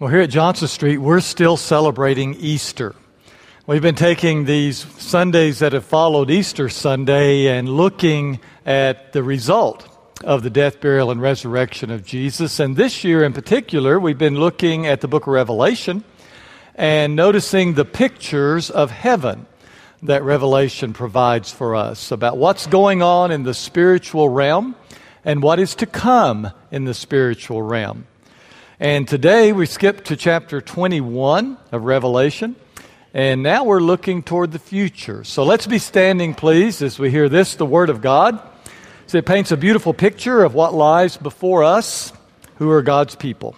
Well, here at Johnson Street, we're still celebrating Easter. We've been taking these Sundays that have followed Easter Sunday and looking at the result of the death, burial, and resurrection of Jesus. And this year in particular, we've been looking at the book of Revelation and noticing the pictures of heaven that Revelation provides for us about what's going on in the spiritual realm and what is to come in the spiritual realm. And today we skip to chapter 21 of Revelation. And now we're looking toward the future. So let's be standing, please, as we hear this, the Word of God. So it paints a beautiful picture of what lies before us, who are God's people.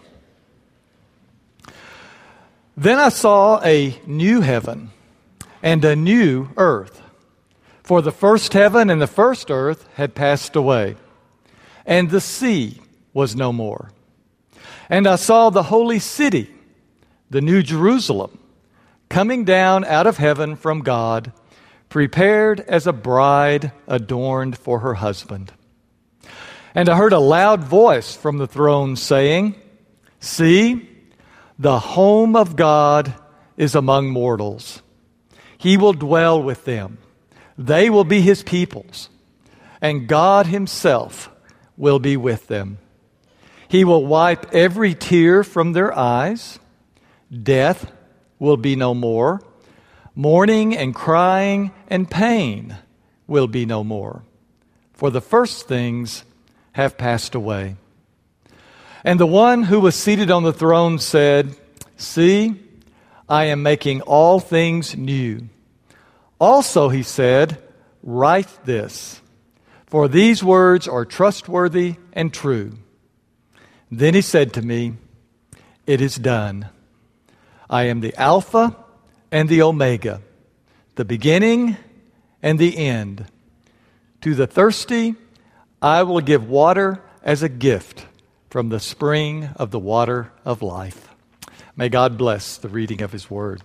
Then I saw a new heaven and a new earth. For the first heaven and the first earth had passed away, and the sea was no more. And I saw the holy city, the new Jerusalem, coming down out of heaven from God, prepared as a bride adorned for her husband. And I heard a loud voice from the throne saying, See, the home of God is among mortals. He will dwell with them. They will be his peoples, and God himself will be with them. He will wipe every tear from their eyes. Death will be no more. Mourning and crying and pain will be no more. For the first things have passed away. And the one who was seated on the throne said, See, I am making all things new. Also, he said, Write this, for these words are trustworthy and true. Then he said to me, It is done. I am the Alpha and the Omega, the beginning and the end. To the thirsty, I will give water as a gift from the spring of the water of life. May God bless the reading of his word.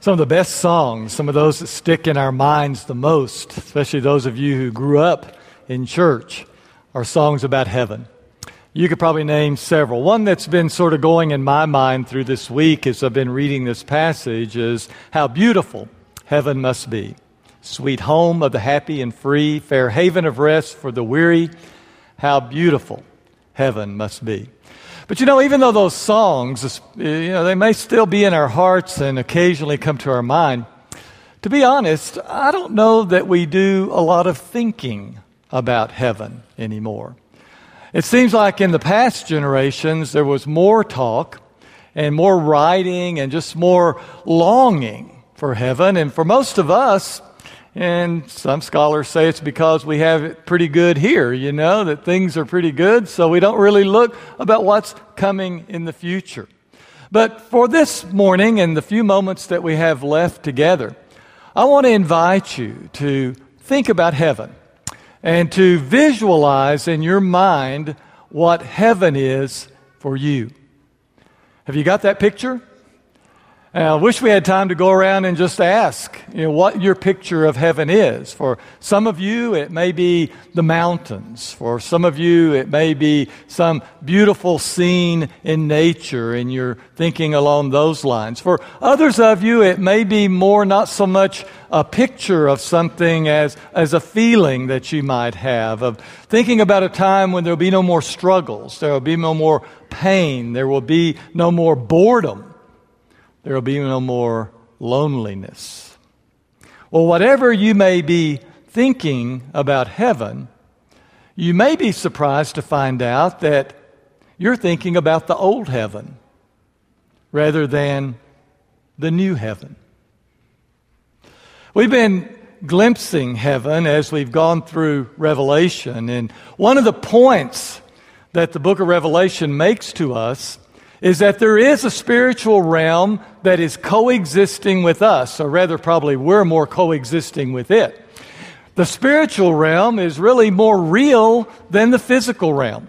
Some of the best songs, some of those that stick in our minds the most, especially those of you who grew up in church are songs about heaven. You could probably name several. One that's been sort of going in my mind through this week as I've been reading this passage is how beautiful heaven must be. Sweet home of the happy and free, fair haven of rest for the weary. How beautiful heaven must be. But you know, even though those songs, you know, they may still be in our hearts and occasionally come to our mind, to be honest, I don't know that we do a lot of thinking about heaven anymore. It seems like in the past generations there was more talk and more writing and just more longing for heaven. And for most of us, and some scholars say it's because we have it pretty good here, you know, that things are pretty good, so we don't really look about what's coming in the future. But for this morning and the few moments that we have left together, I want to invite you to think about heaven and to visualize in your mind what heaven is for you. Have you got that picture? I wish we had time to go around and just ask, you know, what your picture of heaven is. For some of you, it may be the mountains. For some of you, it may be some beautiful scene in nature, and you're thinking along those lines. For others of you, it may be more not so much a picture of something as, as a feeling that you might have of thinking about a time when there will be no more struggles, there will be no more pain, there will be no more boredom there will be no more loneliness. Well, whatever you may be thinking about heaven, you may be surprised to find out that you're thinking about the old heaven rather than the new heaven. We've been glimpsing heaven as we've gone through Revelation, and one of the points that the book of Revelation makes to us is that there is a spiritual realm that is coexisting with us, or rather, probably we're more coexisting with it. The spiritual realm is really more real than the physical realm.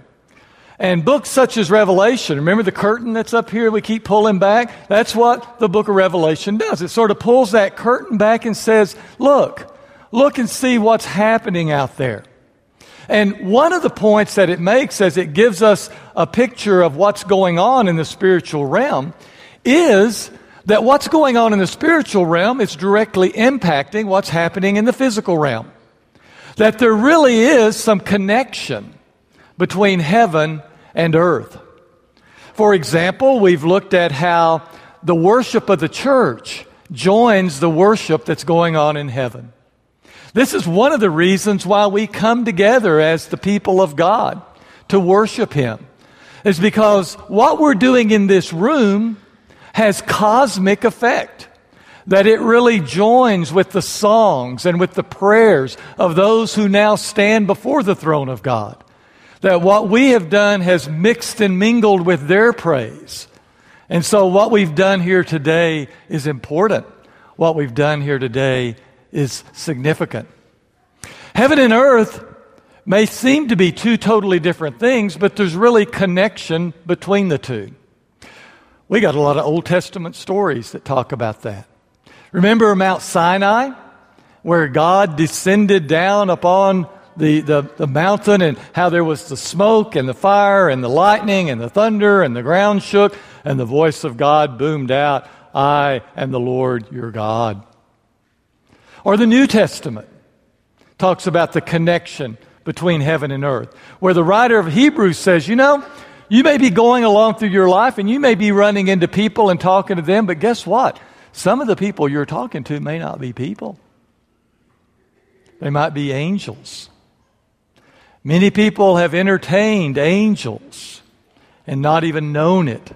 And books such as Revelation, remember the curtain that's up here we keep pulling back? That's what the book of Revelation does. It sort of pulls that curtain back and says, look, look and see what's happening out there. And one of the points that it makes as it gives us a picture of what's going on in the spiritual realm is that what's going on in the spiritual realm is directly impacting what's happening in the physical realm. That there really is some connection between heaven and earth. For example, we've looked at how the worship of the church joins the worship that's going on in heaven. This is one of the reasons why we come together as the people of God to worship Him. Is because what we're doing in this room has cosmic effect. That it really joins with the songs and with the prayers of those who now stand before the throne of God. That what we have done has mixed and mingled with their praise. And so what we've done here today is important. What we've done here today is significant. Heaven and earth may seem to be two totally different things, but there's really connection between the two. We got a lot of Old Testament stories that talk about that. Remember Mount Sinai, where God descended down upon the, the, the mountain and how there was the smoke and the fire and the lightning and the thunder and the ground shook and the voice of God boomed out, I am the Lord your God. Or the New Testament talks about the connection between heaven and earth, where the writer of Hebrews says, you know, you may be going along through your life and you may be running into people and talking to them, but guess what? Some of the people you're talking to may not be people. They might be angels. Many people have entertained angels and not even known it,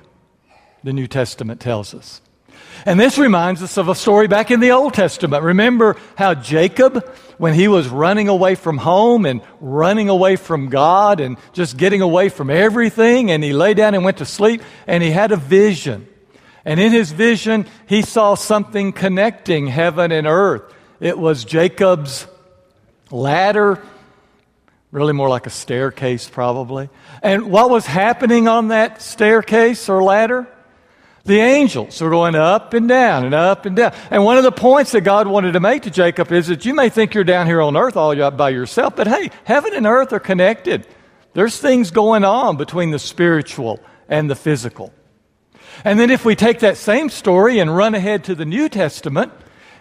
the New Testament tells us. And this reminds us of a story back in the Old Testament. Remember how Jacob, when he was running away from home and running away from God and just getting away from everything, and he lay down and went to sleep, and he had a vision. And in his vision, he saw something connecting heaven and earth. It was Jacob's ladder Really more like a staircase, probably. And what was happening on that staircase or ladder? The angels are going up and down and up and down. And one of the points that God wanted to make to Jacob is that you may think you're down here on earth all by yourself, but hey, heaven and earth are connected. There's things going on between the spiritual and the physical. And then if we take that same story and run ahead to the New Testament,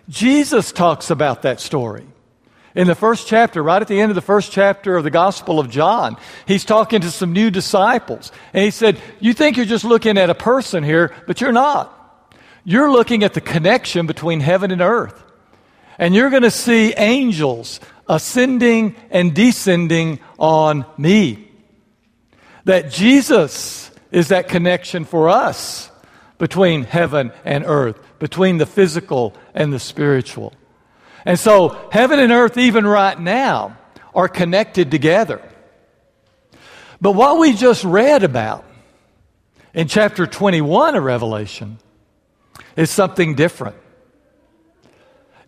Jesus talks about that story. In the first chapter, right at the end of the first chapter of the Gospel of John, he's talking to some new disciples. And he said, You think you're just looking at a person here, but you're not. You're looking at the connection between heaven and earth. And you're going to see angels ascending and descending on me. That Jesus is that connection for us between heaven and earth, between the physical and the spiritual. And so, heaven and earth, even right now, are connected together. But what we just read about in chapter 21 of Revelation is something different.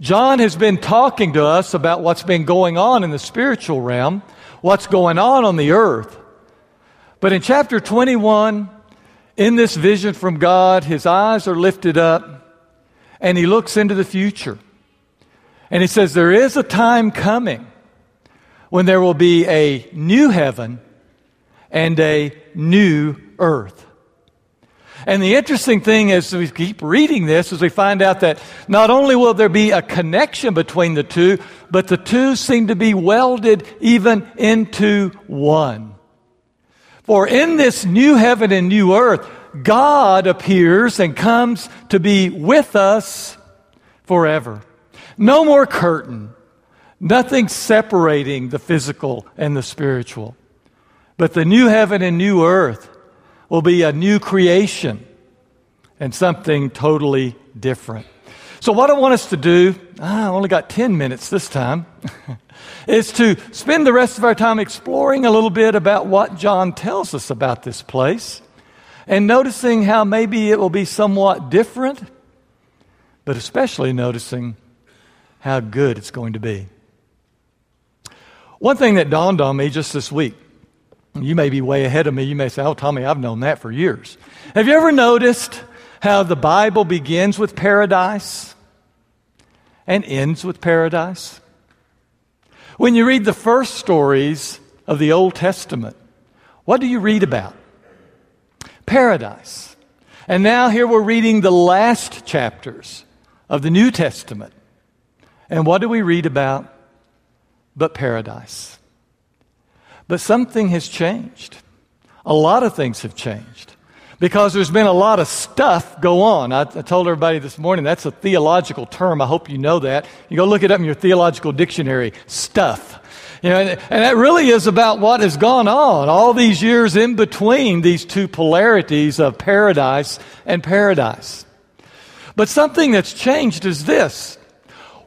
John has been talking to us about what's been going on in the spiritual realm, what's going on on the earth. But in chapter 21, in this vision from God, his eyes are lifted up and he looks into the future. And he says, There is a time coming when there will be a new heaven and a new earth. And the interesting thing as we keep reading this is we find out that not only will there be a connection between the two, but the two seem to be welded even into one. For in this new heaven and new earth, God appears and comes to be with us forever. No more curtain. Nothing separating the physical and the spiritual. But the new heaven and new earth will be a new creation and something totally different. So, what I want us to do, ah, I only got 10 minutes this time, is to spend the rest of our time exploring a little bit about what John tells us about this place and noticing how maybe it will be somewhat different, but especially noticing how good it's going to be. One thing that dawned on me just this week, you may be way ahead of me. You may say, Oh, Tommy, I've known that for years. Have you ever noticed how the Bible begins with paradise and ends with paradise? When you read the first stories of the Old Testament, what do you read about? Paradise. And now here we're reading the last chapters of the New Testament. And what do we read about but paradise? But something has changed. A lot of things have changed because there's been a lot of stuff go on. I, I, told everybody this morning that's a theological term. I hope you know that. You go look it up in your theological dictionary stuff. You know, and, and that really is about what has gone on all these years in between these two polarities of paradise and paradise. But something that's changed is this.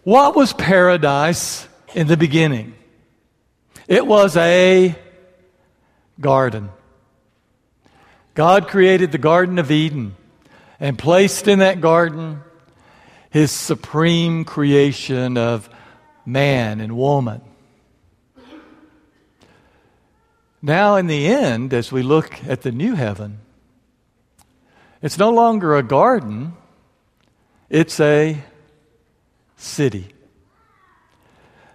What was paradise in the beginning? It was a garden. God created the Garden of Eden and placed in that garden his supreme creation of man and woman. Now, in the end, as we look at the new heaven, it's no longer a garden, it's a city.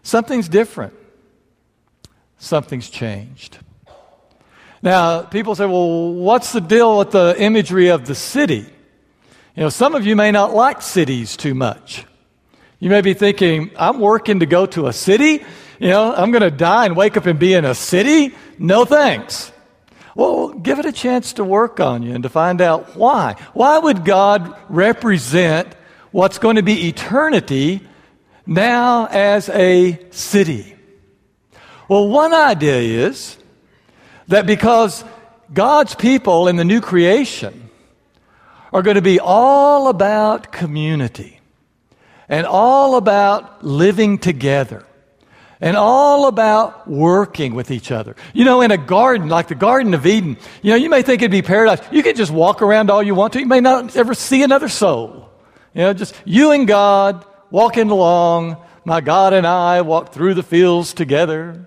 Something's different, something's changed. Now, people say, well, what's the deal with the imagery of the city? You know, some of you may not like cities too much. You may be thinking, I'm working to go to a city. You know, I'm going to die and wake up and be in a city. No thanks. Well, give it a chance to work on you and to find out why. Why would God represent what's going to be eternity now as a city? Well, one idea is that because God's people in the new creation are going to be all about community and all about living together and all about working with each other. You know, in a garden, like the Garden of Eden, you know, you may think it'd be paradise. You can just walk around all you want to. You may not ever see another soul. You know, just you and God walking along. My God and I walk through the fields together.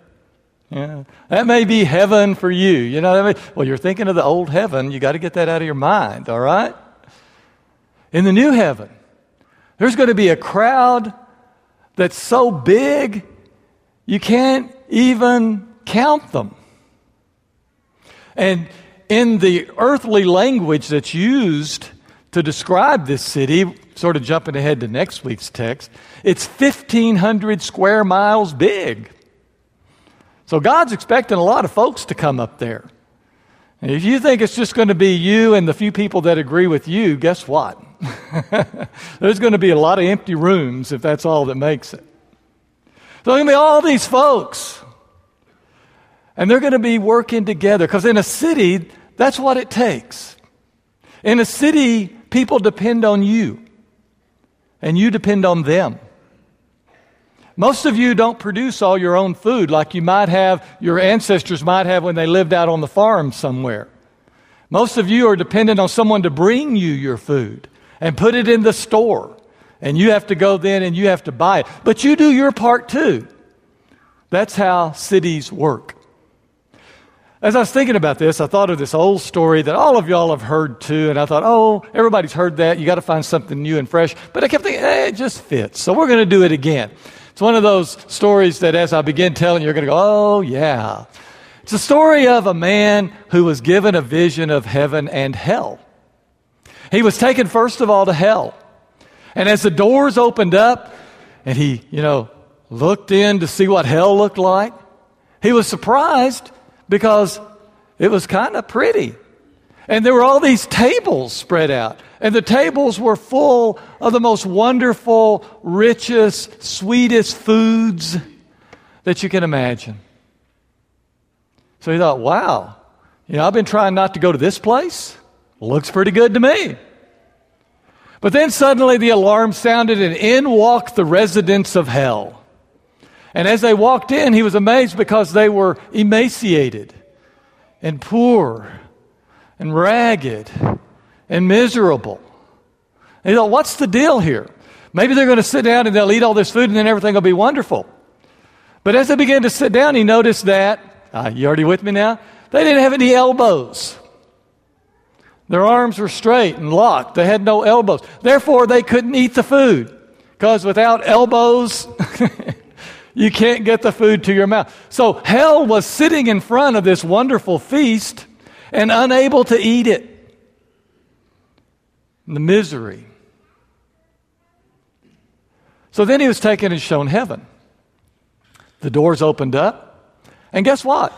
Yeah. That may be heaven for you. You know what I mean? Well, you're thinking of the old heaven. You got to get that out of your mind, all right? In the new heaven, there's going to be a crowd that's so big you can't even count them. And in the earthly language that's used to describe this city, sort of jumping ahead to next week's text, it's 1,500 square miles big. So God's expecting a lot of folks to come up there. And if you think it's just going to be you and the few people that agree with you, guess what? There's going to be a lot of empty rooms if that's all that makes it. So there's going to be all these folks. And they're going to be working together because in a city, that's what it takes. In a city, people depend on you, and you depend on them. Most of you don't produce all your own food like you might have, your ancestors might have when they lived out on the farm somewhere. Most of you are dependent on someone to bring you your food and put it in the store. And you have to go then and you have to buy it. But you do your part too. That's how cities work. As I was thinking about this, I thought of this old story that all of y'all have heard too, and I thought, oh, everybody's heard that. You got to find something new and fresh. But I kept thinking, eh, it just fits. So we're going to do it again. It's one of those stories that as I begin telling, you're going to go, oh, yeah. It's a story of a man who was given a vision of heaven and hell. He was taken, first of all, to hell. And as the doors opened up and he, you know, looked in to see what hell looked like, he was surprised because it was kind of pretty. And there were all these tables spread out. And the tables were full of the most wonderful, richest, sweetest foods that you can imagine. So he thought, wow, you know, I've been trying not to go to this place. Looks pretty good to me. But then suddenly the alarm sounded, and in walked the residents of hell. And as they walked in, he was amazed because they were emaciated and poor and ragged and miserable. And he thought, what's the deal here? Maybe they're going to sit down and they'll eat all this food and then everything will be wonderful. But as they began to sit down, he noticed that, uh, you already with me now? They didn't have any elbows. Their arms were straight and locked. They had no elbows. Therefore, they couldn't eat the food. Because without elbows, You can't get the food to your mouth. So hell was sitting in front of this wonderful feast and unable to eat it. The misery. So then he was taken and shown heaven. The doors opened up, and guess what?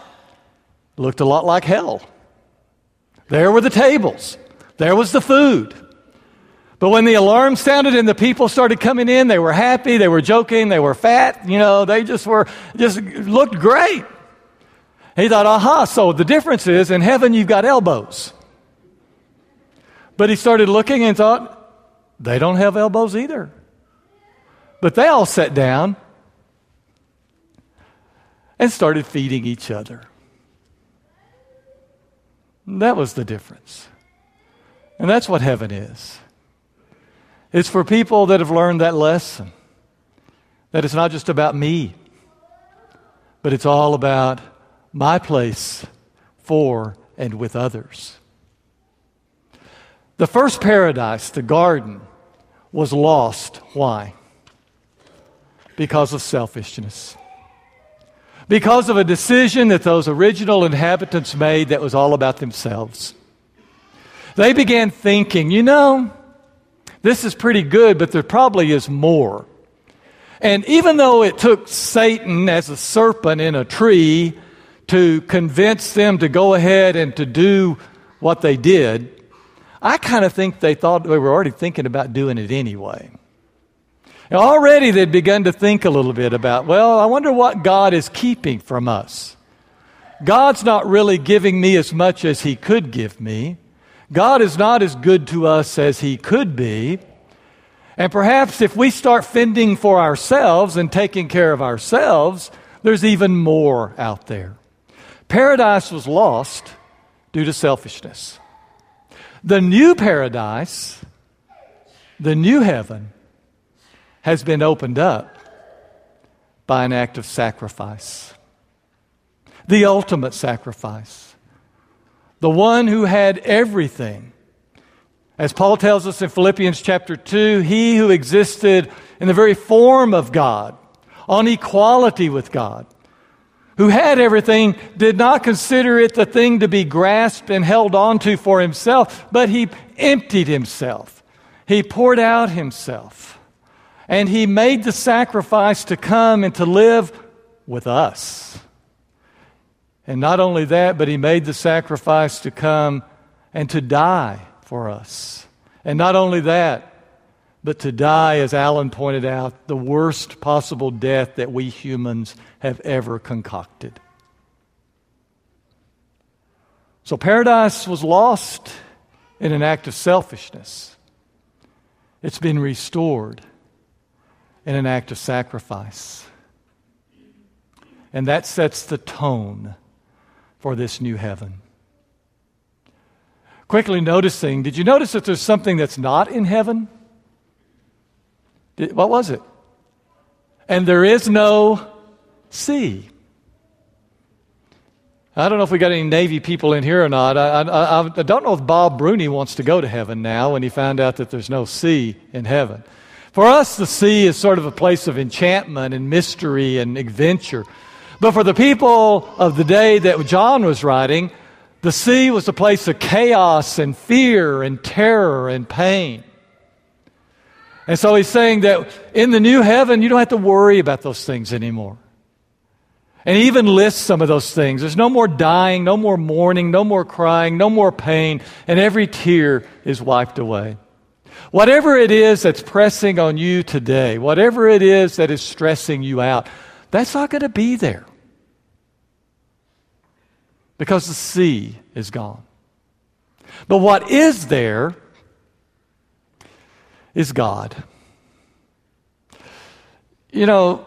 Looked a lot like hell. There were the tables, there was the food. But when the alarm sounded and the people started coming in, they were happy, they were joking, they were fat, you know, they just were, just looked great. He thought, aha, so the difference is in heaven you've got elbows. But he started looking and thought, they don't have elbows either. But they all sat down and started feeding each other. That was the difference. And that's what heaven is. It's for people that have learned that lesson that it's not just about me, but it's all about my place for and with others. The first paradise, the garden, was lost. Why? Because of selfishness. Because of a decision that those original inhabitants made that was all about themselves. They began thinking, you know, this is pretty good, but there probably is more. And even though it took Satan as a serpent in a tree to convince them to go ahead and to do what they did, I kind of think they thought they were already thinking about doing it anyway. And already they'd begun to think a little bit about, well, I wonder what God is keeping from us. God's not really giving me as much as He could give me. God is not as good to us as He could be. And perhaps if we start fending for ourselves and taking care of ourselves, there's even more out there. Paradise was lost due to selfishness. The new paradise, the new heaven, has been opened up by an act of sacrifice. The ultimate sacrifice the one who had everything. As Paul tells us in Philippians chapter 2, he who existed in the very form of God, on equality with God, who had everything, did not consider it the thing to be grasped and held onto for himself, but he emptied himself. He poured out himself. And he made the sacrifice to come and to live with us. And not only that, but he made the sacrifice to come and to die for us. And not only that, but to die, as Alan pointed out, the worst possible death that we humans have ever concocted. So paradise was lost in an act of selfishness. It's been restored in an act of sacrifice. And that sets the tone for this new heaven. Quickly noticing, did you notice that there's something that's not in heaven? Did, what was it? And there is no sea. I don't know if we got any Navy people in here or not. I, I, I, don't know if Bob Bruni wants to go to heaven now when he found out that there's no sea in heaven. For us, the sea is sort of a place of enchantment and mystery and adventure. But for the people of the day that John was writing, the sea was a place of chaos and fear and terror and pain. And so he's saying that in the new heaven, you don't have to worry about those things anymore. And he even lists some of those things. There's no more dying, no more mourning, no more crying, no more pain, and every tear is wiped away. Whatever it is that's pressing on you today, whatever it is that is stressing you out, that's not going to be there because the sea is gone. But what is there is God. You know,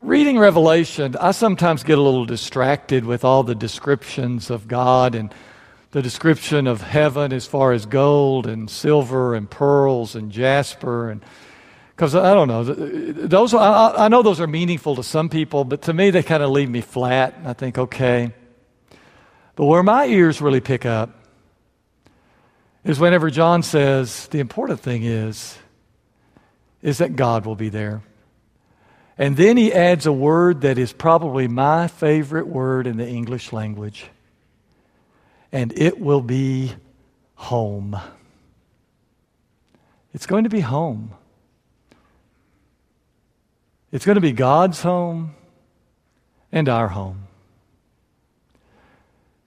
reading Revelation, I sometimes get a little distracted with all the descriptions of God and the description of heaven as far as gold and silver and pearls and jasper and because I don't know, those I, I, know those are meaningful to some people, but to me they kind of leave me flat. I think, okay. But where my ears really pick up is whenever John says the important thing is is that God will be there. And then he adds a word that is probably my favorite word in the English language. And it will be home. It's going to be home. It's going to be God's home and our home.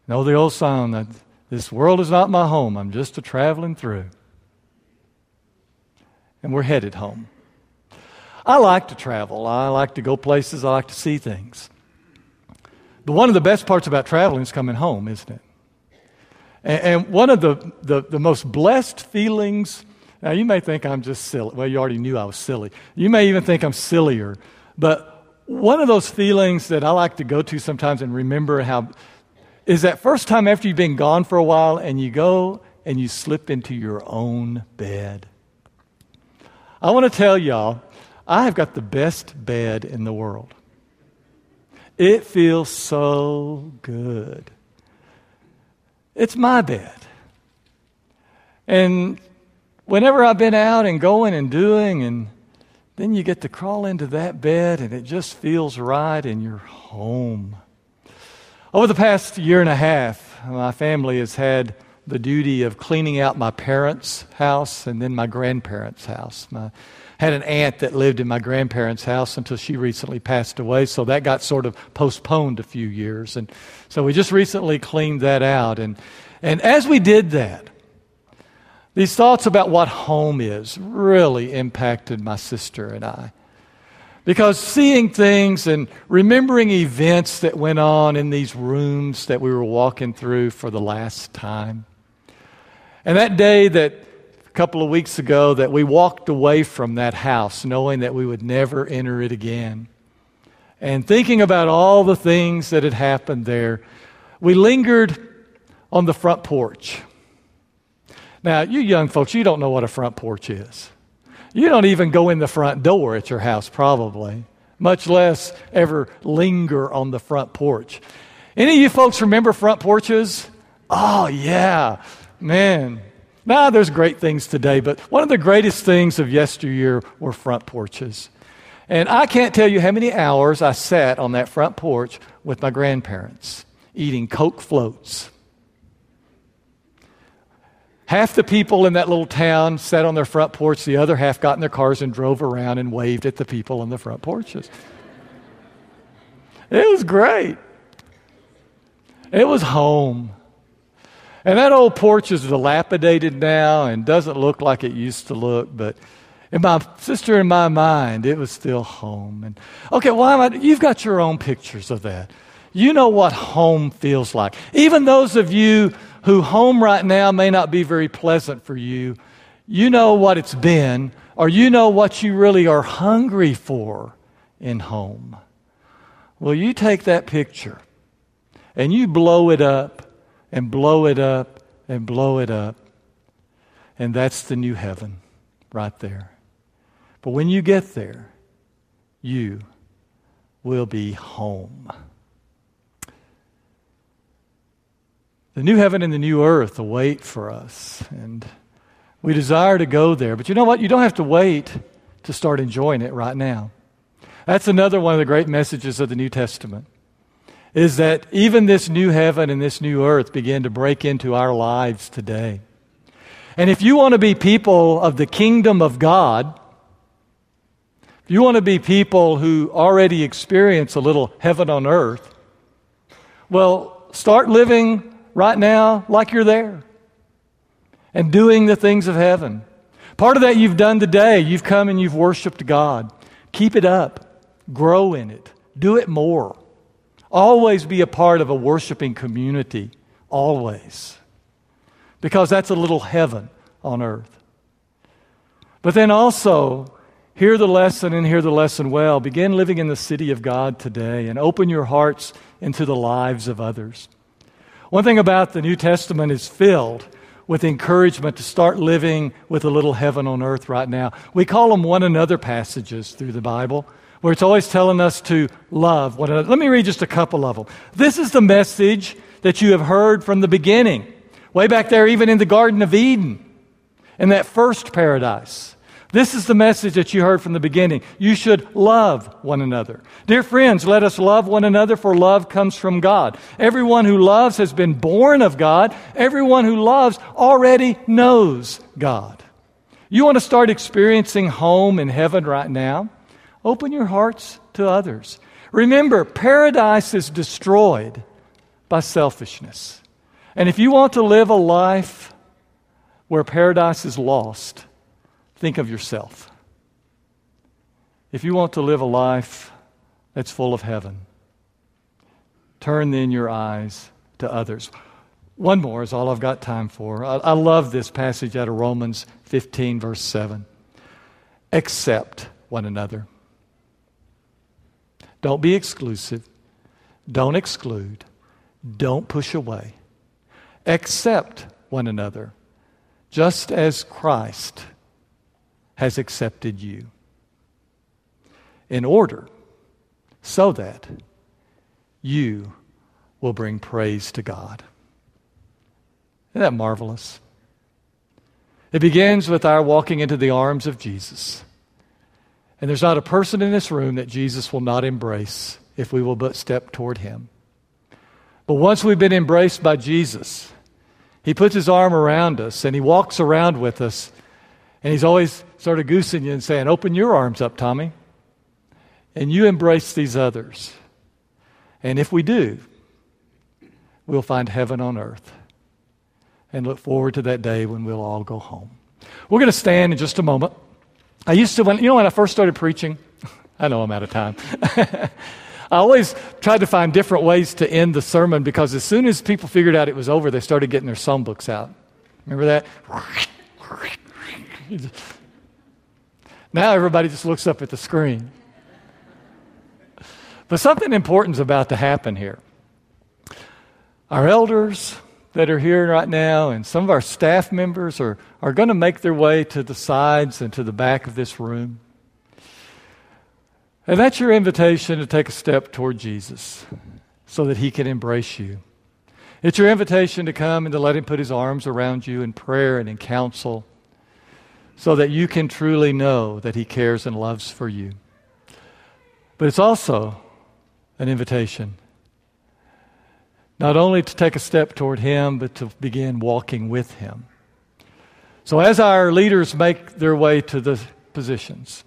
Know the old song that this world is not my home, I'm just a traveling through. And we're headed home. I like to travel. I like to go places. I like to see things. But one of the best parts about traveling is coming home, isn't it? And, one of the, the, the most blessed feelings, now you may think I'm just silly. Well, you already knew I was silly. You may even think I'm sillier. But one of those feelings that I like to go to sometimes and remember how is that first time after you've been gone for a while and you go and you slip into your own bed. I want to tell y'all, I have got the best bed in the world. It feels so good. It's my bed. And whenever I've been out and going and doing, and then you get to crawl into that bed and it just feels right and you're home. Over the past year and a half, my family has had the duty of cleaning out my parents' house and then my grandparents' house. I had an aunt that lived in my grandparents' house until she recently passed away, so that got sort of postponed a few years. And so we just recently cleaned that out. And, and as we did that, these thoughts about what home is really impacted my sister and I. Because seeing things and remembering events that went on in these rooms that we were walking through for the last time. And that day that a couple of weeks ago that we walked away from that house knowing that we would never enter it again. And thinking about all the things that had happened there, we lingered on the front porch. Now, you young folks, you don't know what a front porch is. You don't even go in the front door at your house, probably, much less ever linger on the front porch. Any of you folks remember front porches? Oh, yeah, man. Now, there's great things today, but one of the greatest things of yesteryear were front porches. And I can't tell you how many hours I sat on that front porch with my grandparents eating Coke floats Half the people in that little town sat on their front porch, the other half got in their cars and drove around and waved at the people on the front porches. It was great. It was home. And that old porch is dilapidated now and doesn't look like it used to look, but in my sister in my mind, it was still home. And okay, why am I, you've got your own pictures of that. You know what home feels like. Even those of you who home right now may not be very pleasant for you, you know what it's been, or you know what you really are hungry for in home. Well, you take that picture and you blow it up and blow it up and blow it up, and that's the new heaven right there. But when you get there, you will be home. The new heaven and the new earth await for us. And we desire to go there. But you know what? You don't have to wait to start enjoying it right now. That's another one of the great messages of the New Testament. Is that even this new heaven and this new earth begin to break into our lives today. And if you want to be people of the kingdom of God, if you want to be people who already experience a little heaven on earth, well, start living right now like you're there and doing the things of heaven. Part of that you've done today. You've come and you've worshiped God. Keep it up, grow in it, do it more. Always be a part of a worshiping community. Always. Because that's a little heaven on earth. But then also, hear the lesson and hear the lesson well. Begin living in the city of God today and open your hearts into the lives of others. One thing about the New Testament is filled with encouragement to start living with a little heaven on earth right now. We call them one another passages through the Bible, where it's always telling us to love one another. Let me read just a couple of them. This is the message that you have heard from the beginning, way back there, even in the Garden of Eden, in that first paradise. This is the message that you heard from the beginning. You should love one another. Dear friends, let us love one another, for love comes from God. Everyone who loves has been born of God. Everyone who loves already knows God. You want to start experiencing home in heaven right now? Open your hearts to others. Remember, paradise is destroyed by selfishness. And if you want to live a life where paradise is lost, think of yourself. If you want to live a life that's full of heaven, turn then your eyes to others. One more is all I've got time for. I, I love this passage out of Romans 15, verse 7. Accept one another. Don't be exclusive. Don't exclude. Don't push away. Accept one another, just as Christ has accepted you in order so that you will bring praise to God. Isn't that marvelous? It begins with our walking into the arms of Jesus. And there's not a person in this room that Jesus will not embrace if we will but step toward him. But once we've been embraced by Jesus, he puts his arm around us and he walks around with us and he's always sort of goosing you and saying, Open your arms up, Tommy. And you embrace these others. And if we do, we'll find heaven on earth and look forward to that day when we'll all go home. We're going to stand in just a moment. I used to, when, you know, when I first started preaching, I know I'm out of time. I always tried to find different ways to end the sermon because as soon as people figured out it was over, they started getting their songbooks out. Remember that? Now everybody just looks up at the screen. But something important is about to happen here. Our elders that are here right now and some of our staff members are, are going to make their way to the sides and to the back of this room. And that's your invitation to take a step toward Jesus so that he can embrace you. It's your invitation to come and to let him put his arms around you in prayer and in counsel so that you can truly know that He cares and loves for you. But it's also an invitation not only to take a step toward Him, but to begin walking with Him. So, as our leaders make their way to the positions,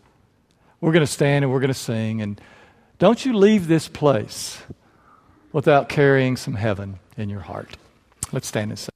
we're going to stand and we're going to sing. And don't you leave this place without carrying some heaven in your heart. Let's stand and sing.